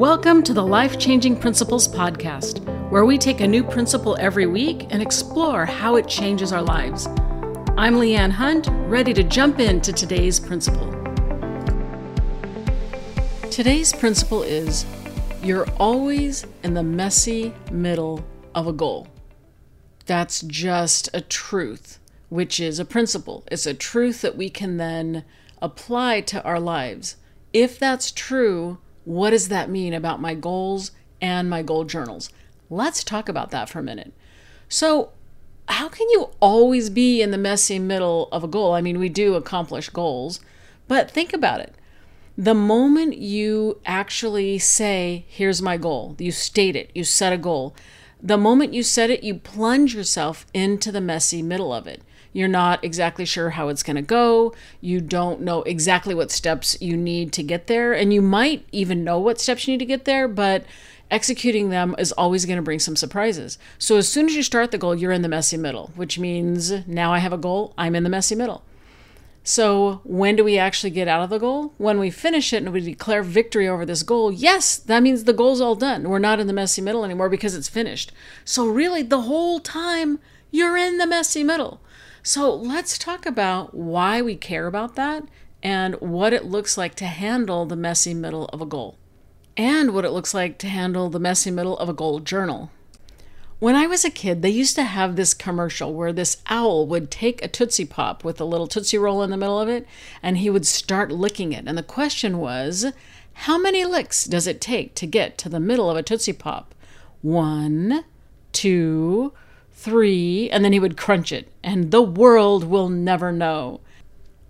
Welcome to the Life Changing Principles Podcast, where we take a new principle every week and explore how it changes our lives. I'm Leanne Hunt, ready to jump into today's principle. Today's principle is you're always in the messy middle of a goal. That's just a truth, which is a principle. It's a truth that we can then apply to our lives. If that's true, what does that mean about my goals and my goal journals? Let's talk about that for a minute. So, how can you always be in the messy middle of a goal? I mean, we do accomplish goals, but think about it. The moment you actually say, Here's my goal, you state it, you set a goal, the moment you set it, you plunge yourself into the messy middle of it. You're not exactly sure how it's going to go. You don't know exactly what steps you need to get there. And you might even know what steps you need to get there, but executing them is always going to bring some surprises. So as soon as you start the goal, you're in the messy middle, which means now I have a goal, I'm in the messy middle. So, when do we actually get out of the goal? When we finish it and we declare victory over this goal, yes, that means the goal's all done. We're not in the messy middle anymore because it's finished. So, really, the whole time you're in the messy middle. So let's talk about why we care about that and what it looks like to handle the messy middle of a goal, and what it looks like to handle the messy middle of a goal journal. When I was a kid, they used to have this commercial where this owl would take a Tootsie Pop with a little Tootsie Roll in the middle of it, and he would start licking it. And the question was, how many licks does it take to get to the middle of a Tootsie Pop? One, two, three, and then he would crunch it, and the world will never know.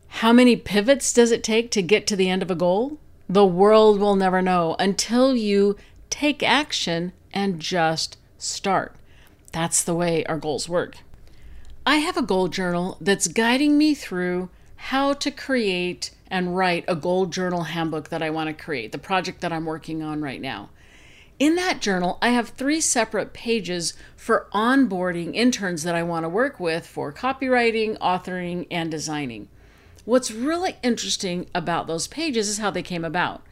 How many pivots does it take to get to the end of a goal? The world will never know until you take action and just start. That's the way our goals work. I have a goal journal that's guiding me through how to create and write a goal journal handbook that I want to create, the project that I'm working on right now. In that journal, I have three separate pages for onboarding interns that I want to work with for copywriting, authoring, and designing. What's really interesting about those pages is how they came about.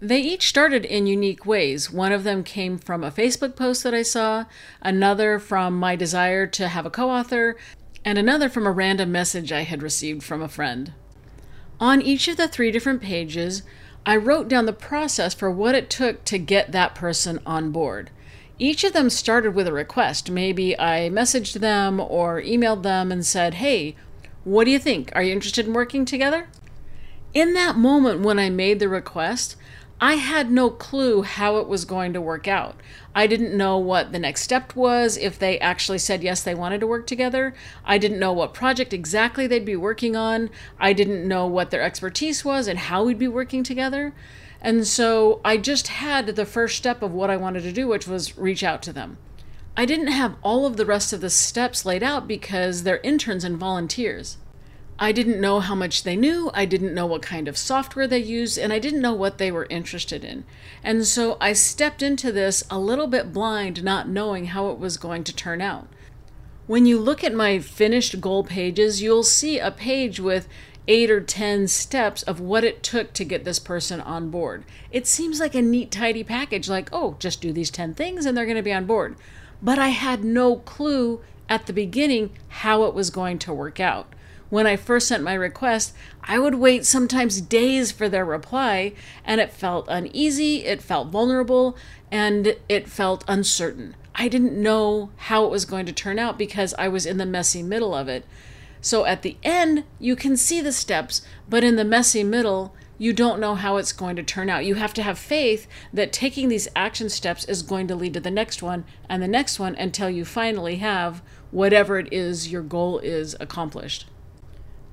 They each started in unique ways. One of them came from a Facebook post that I saw, another from my desire to have a co author, and another from a random message I had received from a friend. On each of the three different pages, I wrote down the process for what it took to get that person on board. Each of them started with a request. Maybe I messaged them or emailed them and said, Hey, what do you think? Are you interested in working together? In that moment when I made the request, I had no clue how it was going to work out. I didn't know what the next step was, if they actually said yes, they wanted to work together. I didn't know what project exactly they'd be working on. I didn't know what their expertise was and how we'd be working together. And so I just had the first step of what I wanted to do, which was reach out to them. I didn't have all of the rest of the steps laid out because they're interns and volunteers. I didn't know how much they knew, I didn't know what kind of software they used, and I didn't know what they were interested in. And so I stepped into this a little bit blind, not knowing how it was going to turn out. When you look at my finished goal pages, you'll see a page with eight or 10 steps of what it took to get this person on board. It seems like a neat, tidy package, like, oh, just do these 10 things and they're going to be on board. But I had no clue at the beginning how it was going to work out when I first sent my request, I would wait sometimes days for their reply, and it felt uneasy, it felt vulnerable, and it felt uncertain. I didn't know how it was going to turn out because I was in the messy middle of it. So at the end, you can see the steps, but in the messy middle, you don't know how it's going to turn out. You have to have faith that taking these action steps is going to lead to the next one and the next one until you finally have whatever it is your goal is accomplished.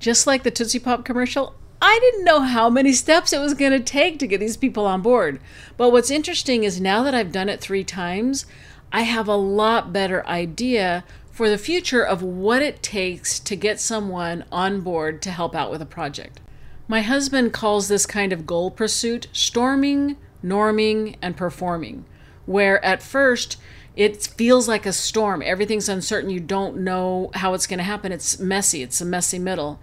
Just like the Tootsie Pop commercial, I didn't know how many steps it was going to take to get these people on board. But what's interesting is now that I've done it three times, I have a lot better idea for the future of what it takes to get someone on board to help out with a project. My husband calls this kind of goal pursuit storming, norming, and performing, where at first it feels like a storm. Everything's uncertain. You don't know how it's going to happen. It's messy. It's a messy middle.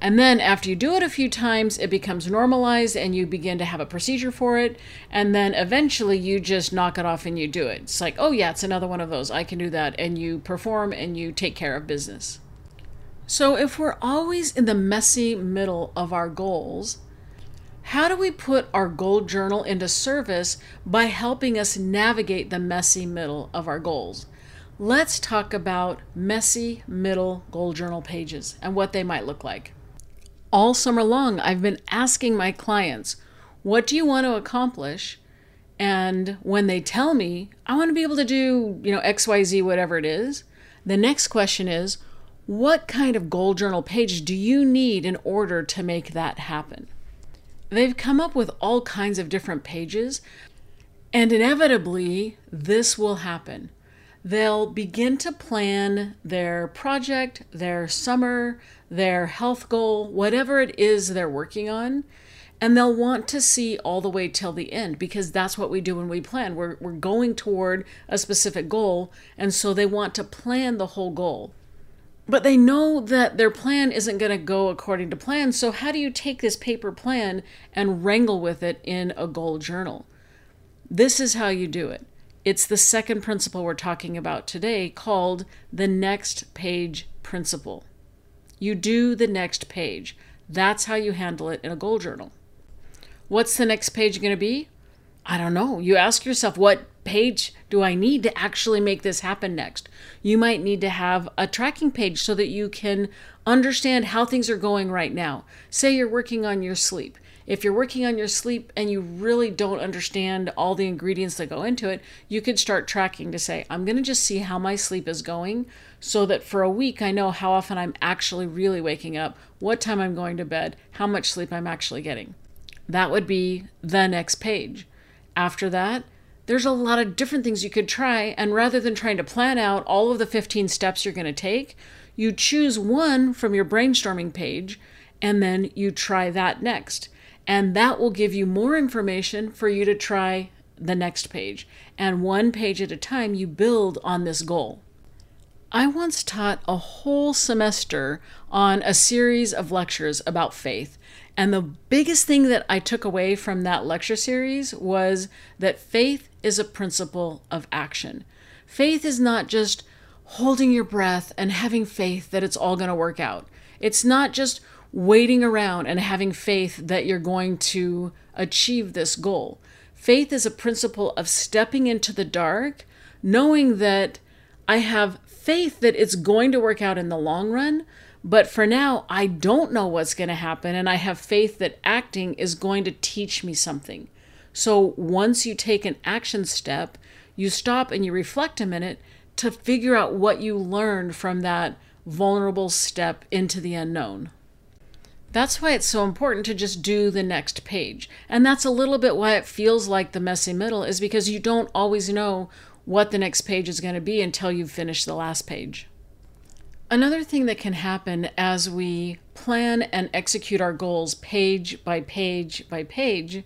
And then after you do it a few times, it becomes normalized and you begin to have a procedure for it. And then eventually you just knock it off and you do it. It's like, oh, yeah, it's another one of those. I can do that. And you perform and you take care of business. So if we're always in the messy middle of our goals, how do we put our goal journal into service by helping us navigate the messy middle of our goals? Let's talk about messy middle goal journal pages and what they might look like all summer long, I've been asking my clients, what do you want to accomplish? And when they tell me, I want to be able to do, you know, XYZ, whatever it is, the next question is, what kind of goal journal page do you need in order to make that happen? They've come up with all kinds of different pages, and inevitably, this will happen. They'll begin to plan their project, their summer, their health goal, whatever it is they're working on. And they'll want to see all the way till the end because that's what we do when we plan. We're, we're going toward a specific goal, and so they want to plan the whole goal. But they know that their plan isn't going to go according to plan, so how do you take this paper plan and wrangle with it in a goal journal? This is how you do it. It's the second principle we're talking about today called the next page principle. You do the next page. That's how you handle it in a goal journal. What's the next page going to be? I don't know. You ask yourself, what page do I need to actually make this happen next? You might need to have a tracking page so that you can understand how things are going right now. Say you're working on your sleep. If you're working on your sleep and you really don't understand all the ingredients that go into it, you could start tracking to say, I'm going to just see how my sleep is going so that for a week I know how often I'm actually really waking up, what time I'm going to bed, how much sleep I'm actually getting. That would be the next page. After that, there's a lot of different things you could try, and rather than trying to plan out all of the 15 steps you're going to take, you choose one from your brainstorming page and then you try that next. And that will give you more information for you to try the next page. And one page at a time, you build on this goal. I once taught a whole semester on a series of lectures about faith. And the biggest thing that I took away from that lecture series was that faith is a principle of action. Faith is not just holding your breath and having faith that it's all going to work out. It's not just waiting around and having faith that you're going to achieve this goal. Faith is a principle of stepping into the dark, knowing that I have faith that it's going to work out in the long run, but for now, I don't know what's going to happen, and I have faith that acting is going to teach me something. So once you take an action step, you stop and you reflect a minute to figure out what you learned from that vulnerable step into the unknown. That's why it's so important to just do the next page. And that's a little bit why it feels like the messy middle, is because you don't always know what the next page is going to be until you've finished the last page. Another thing that can happen as we plan and execute our goals page by page by page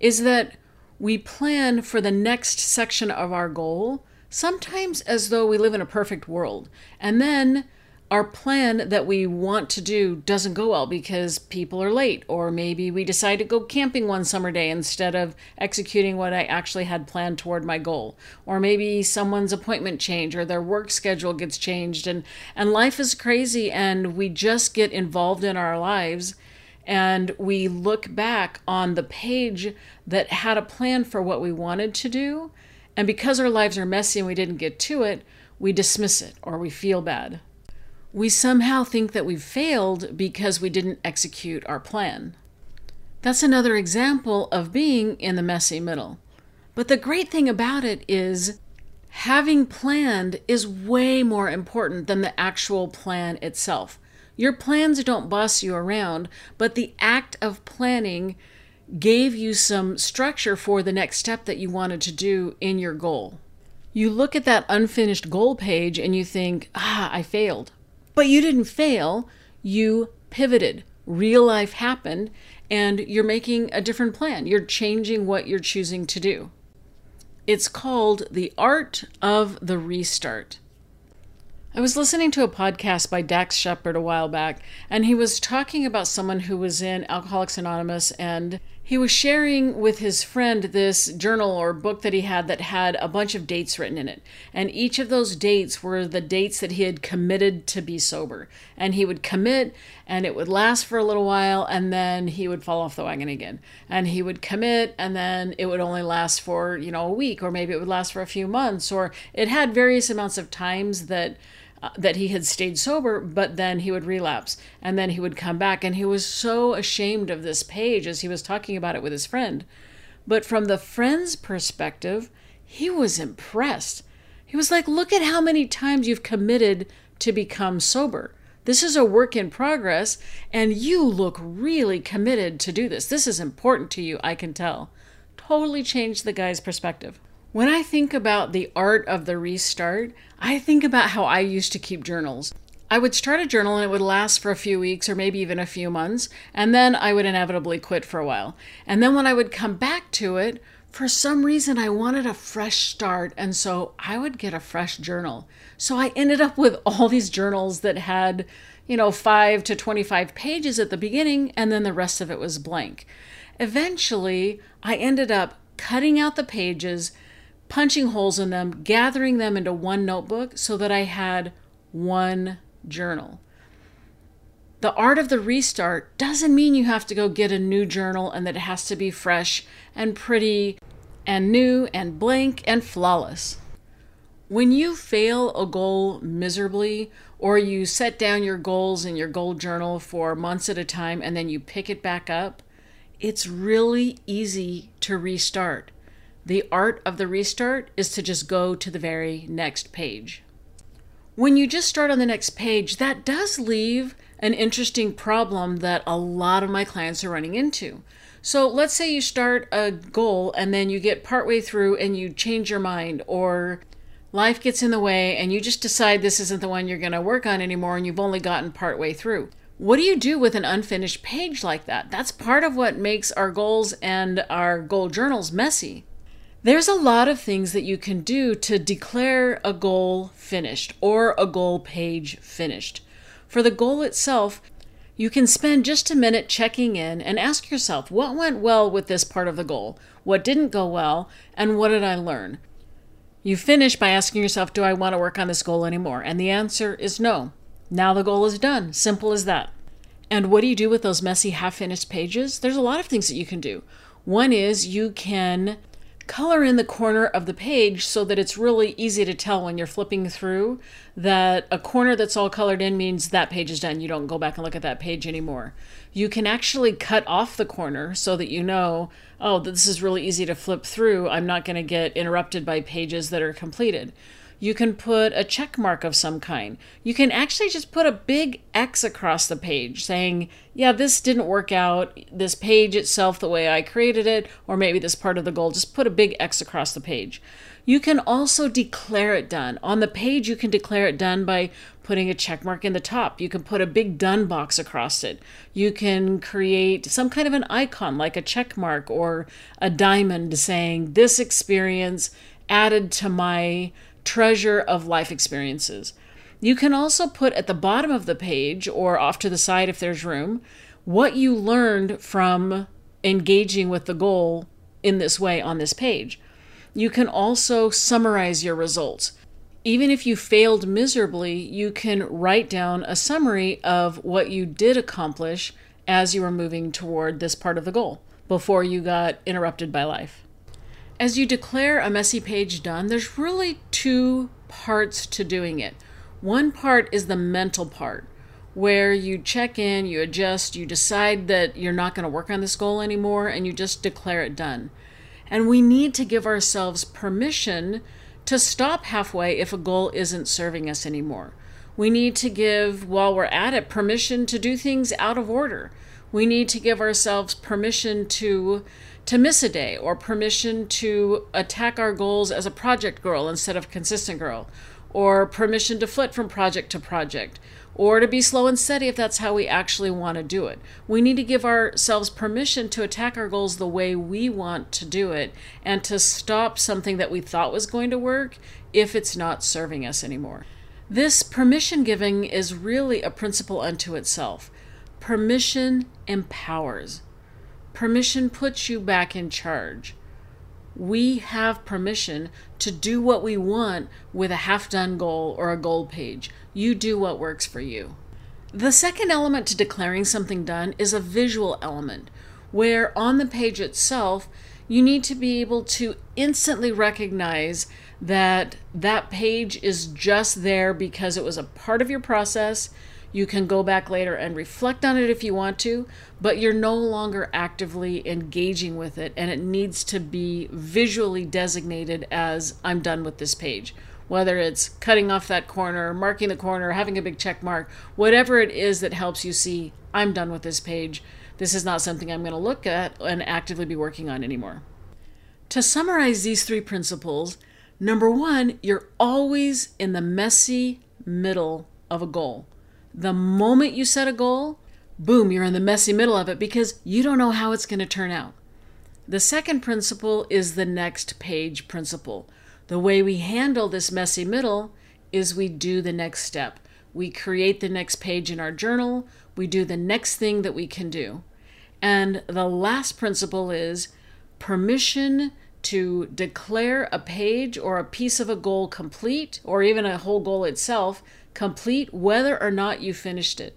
is that we plan for the next section of our goal, sometimes as though we live in a perfect world. And then our plan that we want to do doesn't go well because people are late, or maybe we decide to go camping one summer day instead of executing what I actually had planned toward my goal, or maybe someone's appointment changed or their work schedule gets changed, and and life is crazy, and we just get involved in our lives, and we look back on the page that had a plan for what we wanted to do, and because our lives are messy and we didn't get to it, we dismiss it or we feel bad we somehow think that we've failed because we didn't execute our plan. That's another example of being in the messy middle. But the great thing about it is having planned is way more important than the actual plan itself. Your plans don't boss you around, but the act of planning gave you some structure for the next step that you wanted to do in your goal. You look at that unfinished goal page and you think, ah, I failed. But you didn't fail, you pivoted. Real life happened, and you're making a different plan. You're changing what you're choosing to do. It's called the art of the restart. I was listening to a podcast by Dax Shepard a while back, and he was talking about someone who was in Alcoholics Anonymous, and he was sharing with his friend this journal or book that he had that had a bunch of dates written in it. And each of those dates were the dates that he had committed to be sober. And he would commit, and it would last for a little while, and then he would fall off the wagon again. And he would commit, and then it would only last for, you know, a week, or maybe it would last for a few months, or it had various amounts of times that uh, that he had stayed sober, but then he would relapse and then he would come back. And he was so ashamed of this page as he was talking about it with his friend. But from the friend's perspective, he was impressed. He was like, Look at how many times you've committed to become sober. This is a work in progress, and you look really committed to do this. This is important to you, I can tell. Totally changed the guy's perspective. When I think about the art of the restart, I think about how I used to keep journals. I would start a journal and it would last for a few weeks or maybe even a few months, and then I would inevitably quit for a while. And then when I would come back to it, for some reason I wanted a fresh start, and so I would get a fresh journal. So I ended up with all these journals that had, you know, 5 to 25 pages at the beginning, and then the rest of it was blank. Eventually, I ended up cutting out the pages punching holes in them, gathering them into one notebook so that I had one journal. The art of the restart doesn't mean you have to go get a new journal and that it has to be fresh and pretty and new and blank and flawless. When you fail a goal miserably, or you set down your goals in your goal journal for months at a time and then you pick it back up, it's really easy to restart. The art of the restart is to just go to the very next page. When you just start on the next page, that does leave an interesting problem that a lot of my clients are running into. So let's say you start a goal and then you get partway through and you change your mind, or life gets in the way and you just decide this isn't the one you're going to work on anymore and you've only gotten partway through. What do you do with an unfinished page like that? That's part of what makes our goals and our goal journals messy. There's a lot of things that you can do to declare a goal finished or a goal page finished. For the goal itself, you can spend just a minute checking in and ask yourself what went well with this part of the goal, what didn't go well, and what did I learn? You finish by asking yourself, Do I want to work on this goal anymore? And the answer is no. Now the goal is done. Simple as that. And what do you do with those messy half finished pages? There's a lot of things that you can do. One is you can color in the corner of the page so that it's really easy to tell when you're flipping through that a corner that's all colored in means that page is done. You don't go back and look at that page anymore. You can actually cut off the corner so that you know, oh, this is really easy to flip through. I'm not going to get interrupted by pages that are completed. You can put a check mark of some kind. You can actually just put a big X across the page saying, yeah, this didn't work out. This page itself, the way I created it, or maybe this part of the goal, just put a big X across the page. You can also declare it done. On the page, you can declare it done by putting a check mark in the top. You can put a big done box across it. You can create some kind of an icon like a check mark or a diamond saying, This experience added to my treasure of life experiences. You can also put at the bottom of the page or off to the side if there's room what you learned from engaging with the goal in this way on this page. You can also summarize your results. Even if you failed miserably, you can write down a summary of what you did accomplish as you were moving toward this part of the goal before you got interrupted by life. As you declare a messy page done, there's really two parts to doing it. One part is the mental part, where you check in, you adjust, you decide that you're not going to work on this goal anymore, and you just declare it done. And we need to give ourselves permission to stop halfway if a goal isn't serving us anymore. We need to give, while we're at it, permission to do things out of order. We need to give ourselves permission to to miss a day or permission to attack our goals as a project girl instead of consistent girl or permission to flit from project to project or to be slow and steady if that's how we actually want to do it. We need to give ourselves permission to attack our goals the way we want to do it and to stop something that we thought was going to work if it's not serving us anymore. This permission giving is really a principle unto itself. Permission empowers. Permission puts you back in charge. We have permission to do what we want with a half done goal or a goal page. You do what works for you. The second element to declaring something done is a visual element, where on the page itself, you need to be able to instantly recognize that that page is just there because it was a part of your process you can go back later and reflect on it if you want to, but you're no longer actively engaging with it, and it needs to be visually designated as I'm done with this page. Whether it's cutting off that corner, marking the corner, having a big check mark, whatever it is that helps you see, I'm done with this page. This is not something I'm going to look at and actively be working on anymore. To summarize these three principles, number one, you're always in the messy middle of a goal. The moment you set a goal, boom, you're in the messy middle of it because you don't know how it's going to turn out. The second principle is the next page principle. The way we handle this messy middle is we do the next step. We create the next page in our journal, we do the next thing that we can do. And the last principle is permission to declare a page or a piece of a goal complete, or even a whole goal itself, complete whether or not you finished it.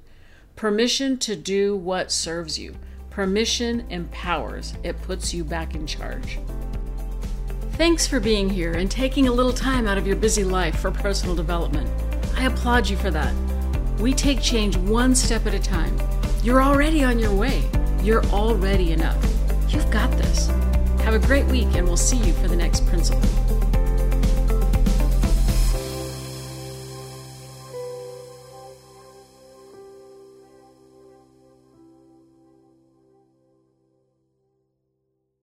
Permission to do what serves you. Permission empowers, it puts you back in charge. Thanks for being here and taking a little time out of your busy life for personal development. I applaud you for that. We take change one step at a time. You're already on your way. You're already enough. You've got this. Have a great week, and we'll see you for the next principle.